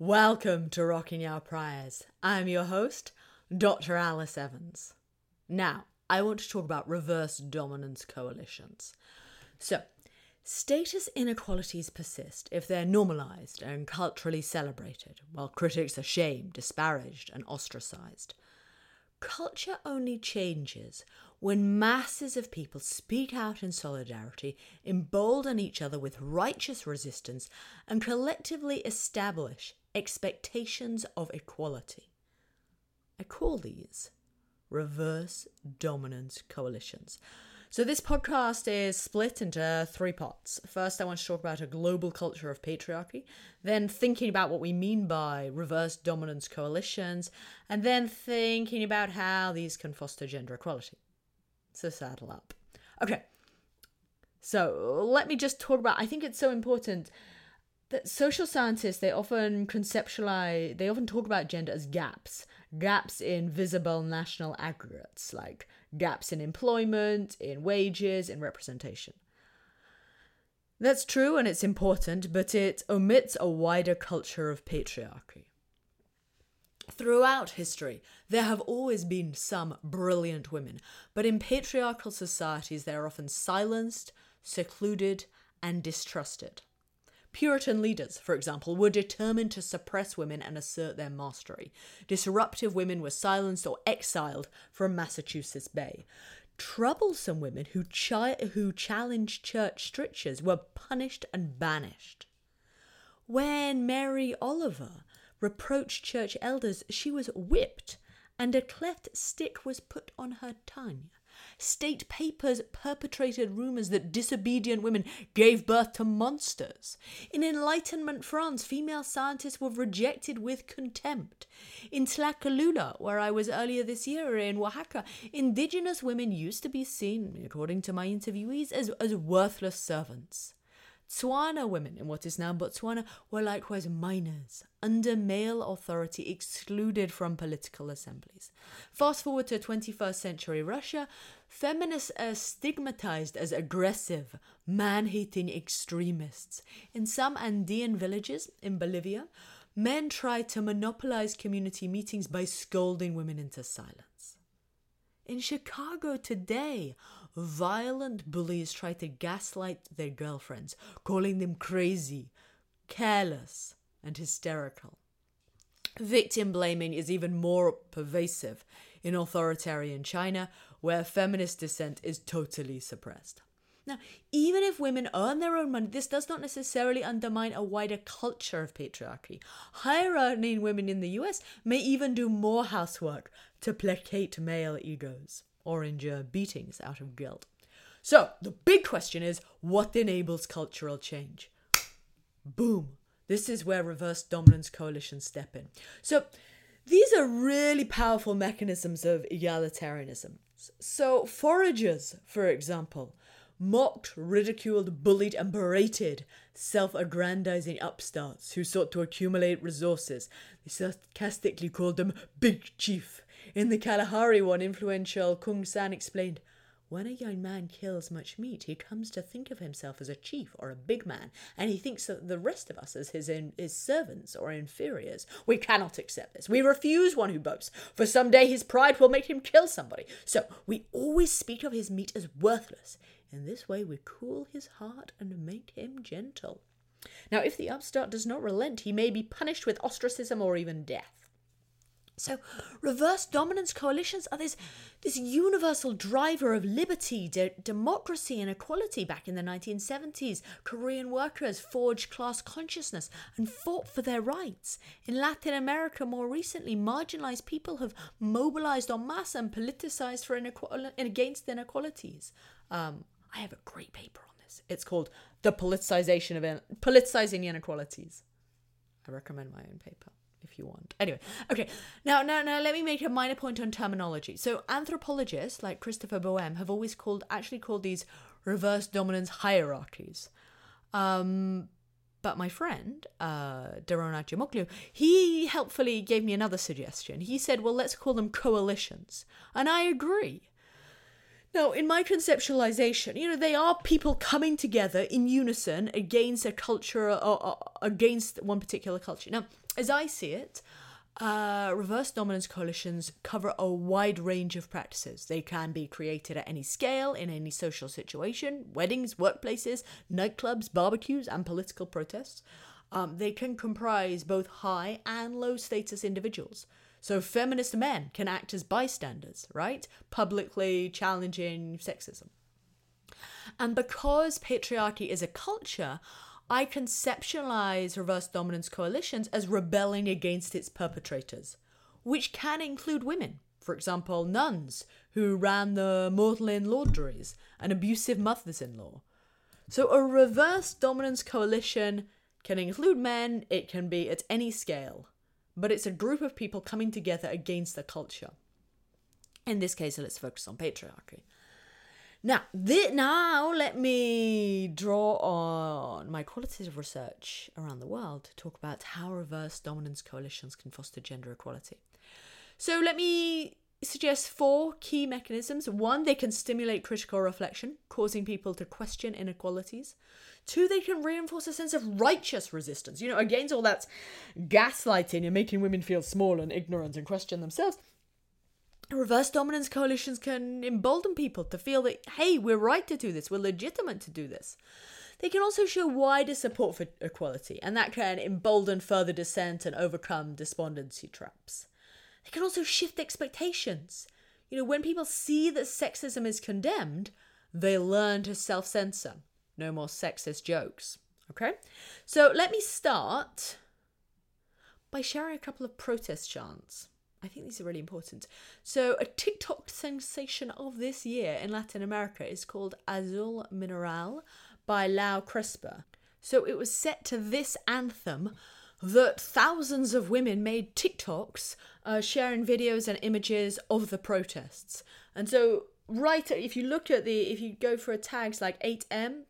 Welcome to Rocking Our Priors. I'm your host, Dr. Alice Evans. Now, I want to talk about reverse dominance coalitions. So, status inequalities persist if they're normalized and culturally celebrated, while critics are shamed, disparaged, and ostracized. Culture only changes when masses of people speak out in solidarity, embolden each other with righteous resistance, and collectively establish expectations of equality. I call these reverse dominance coalitions. So, this podcast is split into three parts. First, I want to talk about a global culture of patriarchy, then, thinking about what we mean by reverse dominance coalitions, and then thinking about how these can foster gender equality. So, saddle up. Okay, so let me just talk about, I think it's so important that social scientists they often conceptualize they often talk about gender as gaps gaps in visible national aggregates like gaps in employment in wages in representation that's true and it's important but it omits a wider culture of patriarchy Throughout history, there have always been some brilliant women, but in patriarchal societies they are often silenced, secluded, and distrusted. Puritan leaders, for example, were determined to suppress women and assert their mastery. Disruptive women were silenced or exiled from Massachusetts Bay. Troublesome women who, chi- who challenged church strictures were punished and banished. When Mary Oliver reproached church elders, she was whipped, and a cleft stick was put on her tongue. State papers perpetrated rumors that disobedient women gave birth to monsters. In Enlightenment France, female scientists were rejected with contempt. In Tlacolula, where I was earlier this year in Oaxaca, indigenous women used to be seen, according to my interviewees, as, as worthless servants. Tswana women in what is now Botswana were likewise minors, under male authority, excluded from political assemblies. Fast forward to 21st century Russia, feminists are stigmatized as aggressive, man hating extremists. In some Andean villages in Bolivia, men try to monopolize community meetings by scolding women into silence. In Chicago today, violent bullies try to gaslight their girlfriends, calling them crazy, careless, and hysterical. Victim blaming is even more pervasive in authoritarian China, where feminist dissent is totally suppressed. Now, even if women earn their own money, this does not necessarily undermine a wider culture of patriarchy. Higher earning women in the US may even do more housework to placate male egos or endure beatings out of guilt. So, the big question is what enables cultural change? Boom. This is where reverse dominance coalitions step in. So, these are really powerful mechanisms of egalitarianism. So, foragers, for example, mocked, ridiculed, bullied, and berated self aggrandizing upstarts who sought to accumulate resources. They sarcastically called them Big Chief. In the Kalahari one, influential Kung San explained, when a young man kills much meat, he comes to think of himself as a chief or a big man, and he thinks that the rest of us as his, in, his servants or inferiors. We cannot accept this. We refuse one who boasts, for some day his pride will make him kill somebody. So we always speak of his meat as worthless. In this way, we cool his heart and make him gentle. Now, if the upstart does not relent, he may be punished with ostracism or even death. So, reverse dominance coalitions are this, this universal driver of liberty, de- democracy, and equality. Back in the 1970s, Korean workers forged class consciousness and fought for their rights. In Latin America, more recently, marginalized people have mobilized en masse and politicized for inequal- against inequalities. Um, I have a great paper on this. It's called "The Politicization of in- Politicizing Inequalities." I recommend my own paper if you want. Anyway, okay. Now, now, now, let me make a minor point on terminology. So, anthropologists like Christopher Boehm have always called, actually called these reverse dominance hierarchies. Um, but my friend, uh, Daron Acemoglu, he helpfully gave me another suggestion. He said, well, let's call them coalitions. And I agree. Now, in my conceptualization, you know, they are people coming together in unison against a culture or, or against one particular culture. Now, As I see it, uh, reverse dominance coalitions cover a wide range of practices. They can be created at any scale, in any social situation weddings, workplaces, nightclubs, barbecues, and political protests. Um, they can comprise both high and low status individuals. So, feminist men can act as bystanders, right? Publicly challenging sexism. And because patriarchy is a culture, I conceptualize reverse dominance coalitions as rebelling against its perpetrators, which can include women. For example, nuns who ran the Magdalen laundries and abusive mothers in law. So, a reverse dominance coalition can include men, it can be at any scale, but it's a group of people coming together against the culture. In this case, let's focus on patriarchy. Now, th- now let me draw on my qualitative research around the world to talk about how reverse dominance coalitions can foster gender equality. So let me suggest four key mechanisms. One, they can stimulate critical reflection, causing people to question inequalities. Two, they can reinforce a sense of righteous resistance, you know, against all that gaslighting and making women feel small and ignorant and question themselves reverse dominance coalitions can embolden people to feel that, hey, we're right to do this, we're legitimate to do this. They can also show wider support for equality, and that can embolden further dissent and overcome despondency traps. They can also shift expectations. You know, when people see that sexism is condemned, they learn to self censor. No more sexist jokes. Okay? So let me start by sharing a couple of protest chants. I think these are really important. So, a TikTok sensation of this year in Latin America is called Azul Mineral by Lau Crespo. So, it was set to this anthem that thousands of women made TikToks uh, sharing videos and images of the protests. And so, right, if you look at the, if you go for a tags like 8M,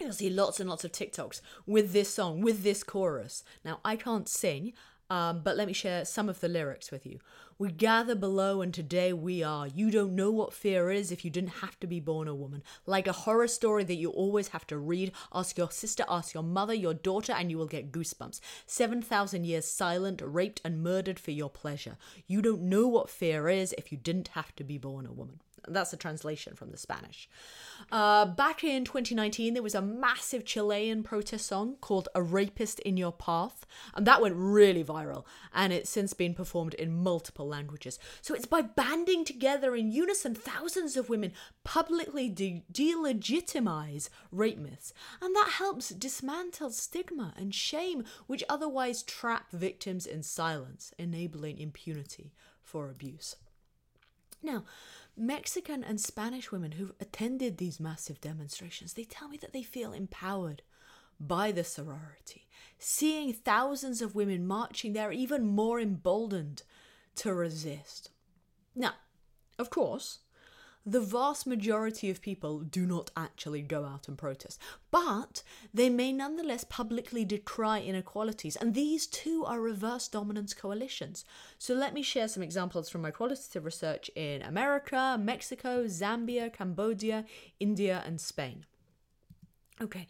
you'll see lots and lots of TikToks with this song, with this chorus. Now, I can't sing, um, but let me share some of the lyrics with you. We gather below, and today we are. You don't know what fear is if you didn't have to be born a woman. Like a horror story that you always have to read. Ask your sister, ask your mother, your daughter, and you will get goosebumps. 7,000 years silent, raped, and murdered for your pleasure. You don't know what fear is if you didn't have to be born a woman. That's a translation from the Spanish. Uh, back in 2019, there was a massive Chilean protest song called A Rapist in Your Path, and that went really viral, and it's since been performed in multiple languages. So it's by banding together in unison, thousands of women publicly de- delegitimize rape myths, and that helps dismantle stigma and shame which otherwise trap victims in silence, enabling impunity for abuse. Now, Mexican and Spanish women who've attended these massive demonstrations, they tell me that they feel empowered by the sorority. Seeing thousands of women marching, they're even more emboldened to resist. Now, of course, the vast majority of people do not actually go out and protest, but they may nonetheless publicly decry inequalities, and these too are reverse dominance coalitions. So let me share some examples from my qualitative research in America, Mexico, Zambia, Cambodia, India, and Spain. Okay,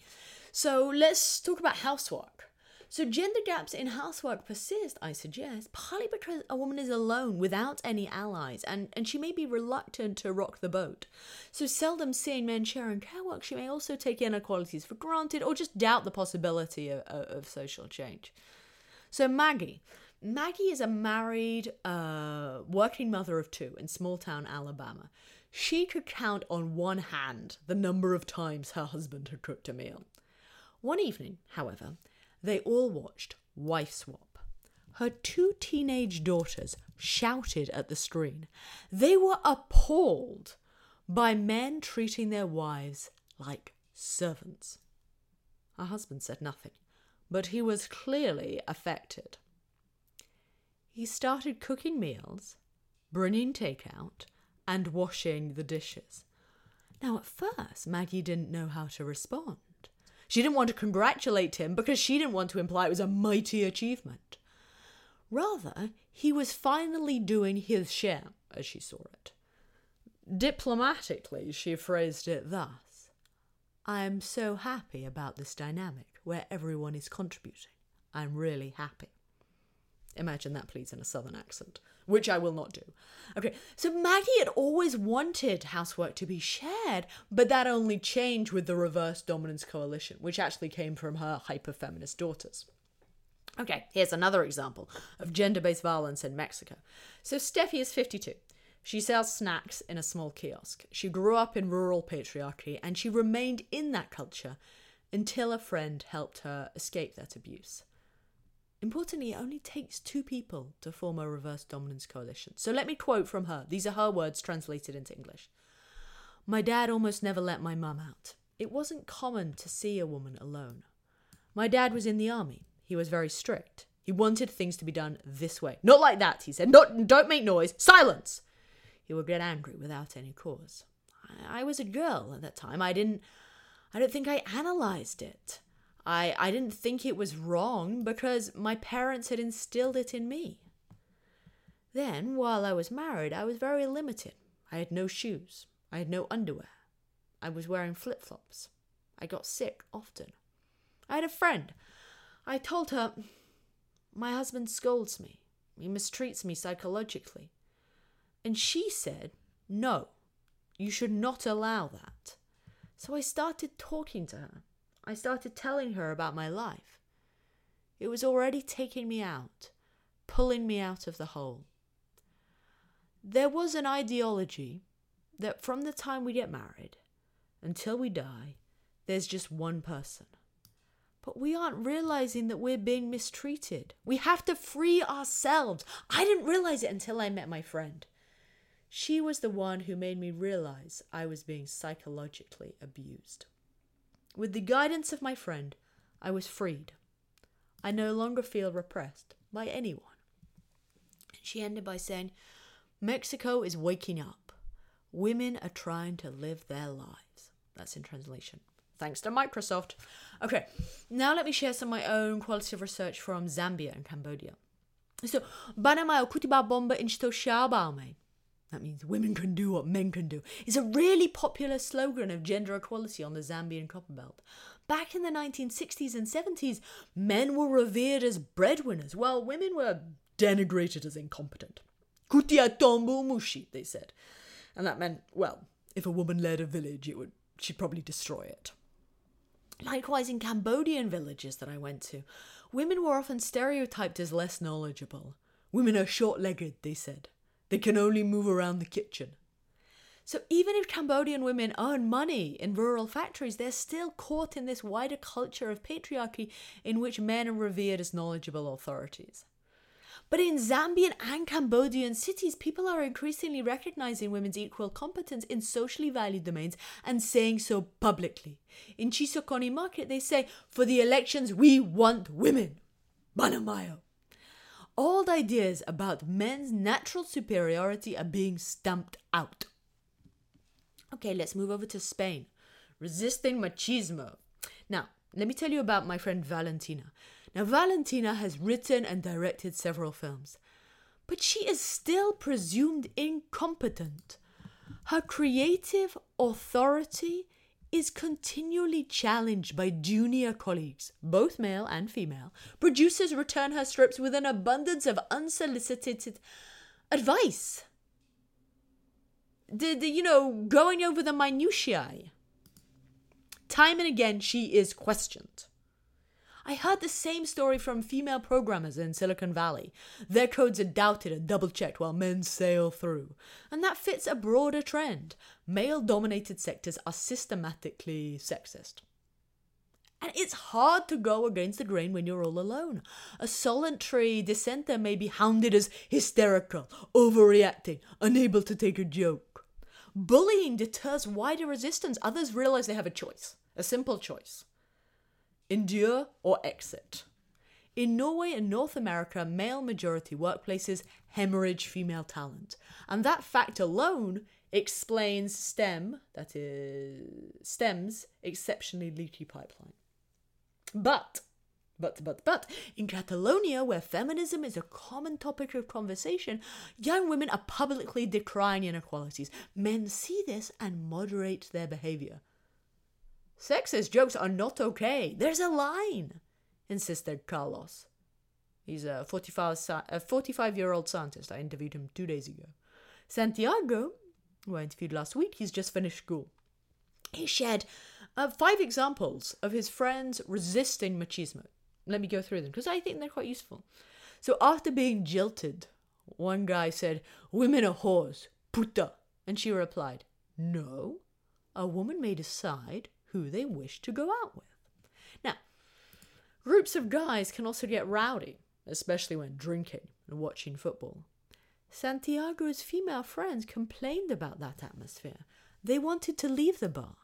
so let's talk about housework. So, gender gaps in housework persist, I suggest, partly because a woman is alone without any allies and, and she may be reluctant to rock the boat. So, seldom seeing men sharing care work, she may also take inequalities for granted or just doubt the possibility of, of social change. So, Maggie. Maggie is a married, uh, working mother of two in small town Alabama. She could count on one hand the number of times her husband had cooked a meal. One evening, however, they all watched Wife Swap. Her two teenage daughters shouted at the screen. They were appalled by men treating their wives like servants. Her husband said nothing, but he was clearly affected. He started cooking meals, bringing takeout, and washing the dishes. Now, at first, Maggie didn't know how to respond. She didn't want to congratulate him because she didn't want to imply it was a mighty achievement. Rather, he was finally doing his share, as she saw it. Diplomatically, she phrased it thus I am so happy about this dynamic where everyone is contributing. I'm really happy. Imagine that, please, in a southern accent, which I will not do. Okay, so Maggie had always wanted housework to be shared, but that only changed with the reverse dominance coalition, which actually came from her hyper feminist daughters. Okay, here's another example of gender based violence in Mexico. So Steffi is 52. She sells snacks in a small kiosk. She grew up in rural patriarchy and she remained in that culture until a friend helped her escape that abuse. Importantly, it only takes two people to form a reverse dominance coalition. So let me quote from her. These are her words translated into English. My dad almost never let my mum out. It wasn't common to see a woman alone. My dad was in the army. He was very strict. He wanted things to be done this way. Not like that, he said. Not, don't make noise. Silence! He would get angry without any cause. I, I was a girl at that time. I didn't. I don't think I analyzed it. I, I didn't think it was wrong because my parents had instilled it in me. Then, while I was married, I was very limited. I had no shoes. I had no underwear. I was wearing flip flops. I got sick often. I had a friend. I told her, My husband scolds me. He mistreats me psychologically. And she said, No, you should not allow that. So I started talking to her. I started telling her about my life. It was already taking me out, pulling me out of the hole. There was an ideology that from the time we get married until we die, there's just one person. But we aren't realizing that we're being mistreated. We have to free ourselves. I didn't realize it until I met my friend. She was the one who made me realize I was being psychologically abused. With the guidance of my friend, I was freed. I no longer feel repressed by anyone. She ended by saying, Mexico is waking up. Women are trying to live their lives. That's in translation. Thanks to Microsoft. Okay, now let me share some of my own qualitative research from Zambia and Cambodia. So, Bana kutiba bomba shabaume. That means women can do what men can do. It's a really popular slogan of gender equality on the Zambian Copperbelt. Back in the 1960s and 70s, men were revered as breadwinners, while women were denigrated as incompetent. Kutia tombo mushi, they said. And that meant, well, if a woman led a village, it would she'd probably destroy it. Likewise, in Cambodian villages that I went to, women were often stereotyped as less knowledgeable. Women are short legged, they said. They can only move around the kitchen. So even if Cambodian women earn money in rural factories, they're still caught in this wider culture of patriarchy in which men are revered as knowledgeable authorities. But in Zambian and Cambodian cities, people are increasingly recognizing women's equal competence in socially valued domains and saying so publicly. In Chisokone market, they say, for the elections, we want women. Banamayo old ideas about men's natural superiority are being stamped out. Okay, let's move over to Spain. Resisting machismo. Now, let me tell you about my friend Valentina. Now, Valentina has written and directed several films, but she is still presumed incompetent. Her creative authority is continually challenged by junior colleagues, both male and female. Producers return her scripts with an abundance of unsolicited advice. The, the, you know, going over the minutiae. Time and again, she is questioned. I heard the same story from female programmers in Silicon Valley. Their codes are doubted and double checked while men sail through. And that fits a broader trend. Male dominated sectors are systematically sexist. And it's hard to go against the grain when you're all alone. A solitary dissenter may be hounded as hysterical, overreacting, unable to take a joke. Bullying deters wider resistance. Others realize they have a choice, a simple choice endure or exit. In Norway and North America, male majority workplaces hemorrhage female talent. And that fact alone explains STEM, that is, STEM's exceptionally leaky pipeline. But, but, but, but, in Catalonia, where feminism is a common topic of conversation, young women are publicly decrying inequalities. Men see this and moderate their behavior. Sexist jokes are not okay. There's a line, insisted Carlos. He's a 45, a 45 year old scientist. I interviewed him two days ago. Santiago, who I interviewed last week, he's just finished school. He shared uh, five examples of his friends resisting machismo. Let me go through them because I think they're quite useful. So, after being jilted, one guy said, Women are whores, puta. And she replied, No, a woman may decide who they wish to go out with. Now, groups of guys can also get rowdy, especially when drinking and watching football. Santiago's female friends complained about that atmosphere. They wanted to leave the bar.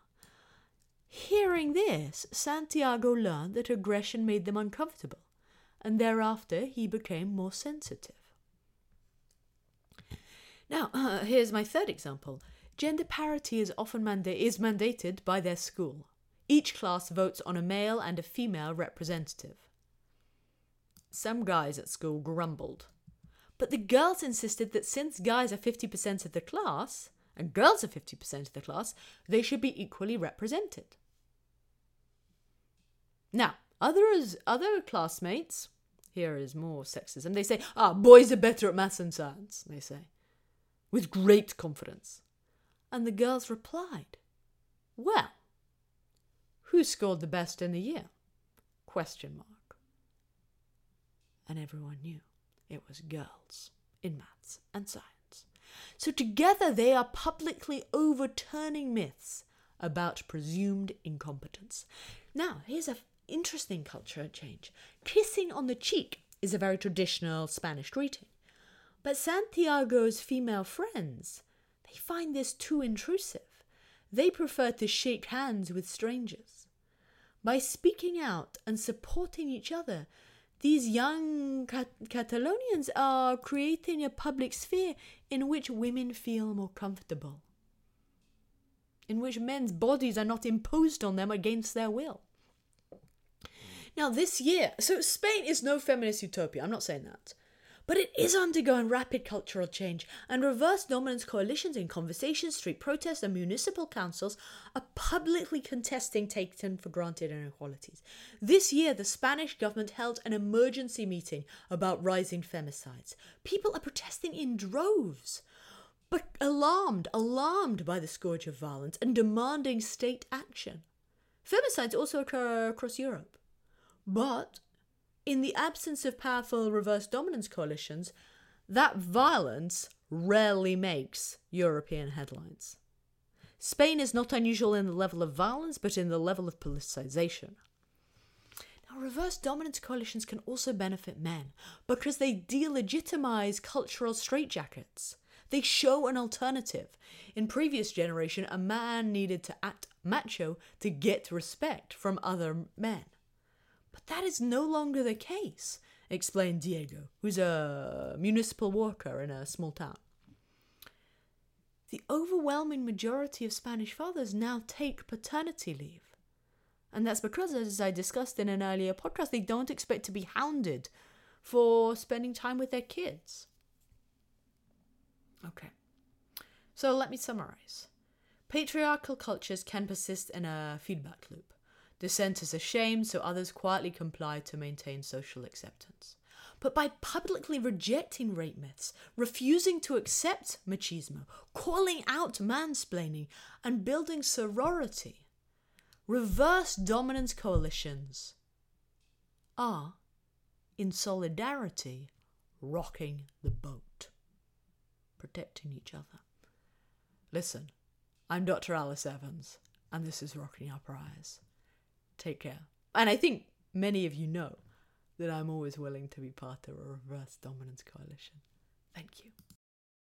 Hearing this, Santiago learned that aggression made them uncomfortable, and thereafter he became more sensitive. Now, uh, here's my third example. Gender parity is often manda- is mandated by their school. Each class votes on a male and a female representative. Some guys at school grumbled. But the girls insisted that since guys are 50% of the class, and girls are 50% of the class, they should be equally represented. Now, others, other classmates, here is more sexism, they say, ah, boys are better at maths and science, they say, with great confidence. And the girls replied, well, who scored the best in the year? Question mark. And everyone knew it was girls in maths and science. So together they are publicly overturning myths about presumed incompetence. Now, here's an interesting culture change. Kissing on the cheek is a very traditional Spanish greeting. But Santiago's female friends, they find this too intrusive. They prefer to shake hands with strangers. By speaking out and supporting each other, these young Cat- Catalonians are creating a public sphere in which women feel more comfortable, in which men's bodies are not imposed on them against their will. Now, this year, so Spain is no feminist utopia, I'm not saying that. But it is undergoing rapid cultural change, and reverse dominance coalitions in conversations, street protests, and municipal councils are publicly contesting taken for granted inequalities. This year, the Spanish government held an emergency meeting about rising femicides. People are protesting in droves, but alarmed, alarmed by the scourge of violence and demanding state action. Femicides also occur across Europe. But in the absence of powerful reverse dominance coalitions, that violence rarely makes European headlines. Spain is not unusual in the level of violence, but in the level of politicization. Now, reverse dominance coalitions can also benefit men because they delegitimize cultural straitjackets. They show an alternative. In previous generation, a man needed to act macho to get respect from other men. But that is no longer the case, explained Diego, who's a municipal worker in a small town. The overwhelming majority of Spanish fathers now take paternity leave. And that's because, as I discussed in an earlier podcast, they don't expect to be hounded for spending time with their kids. Okay. So let me summarize. Patriarchal cultures can persist in a feedback loop. Dissent is a shame, so others quietly comply to maintain social acceptance. But by publicly rejecting rape myths, refusing to accept machismo, calling out mansplaining, and building sorority, reverse dominance coalitions are, in solidarity, rocking the boat, protecting each other. Listen, I'm Dr. Alice Evans, and this is Rocking Our Priors. Take care. And I think many of you know that I'm always willing to be part of a reverse dominance coalition. Thank you.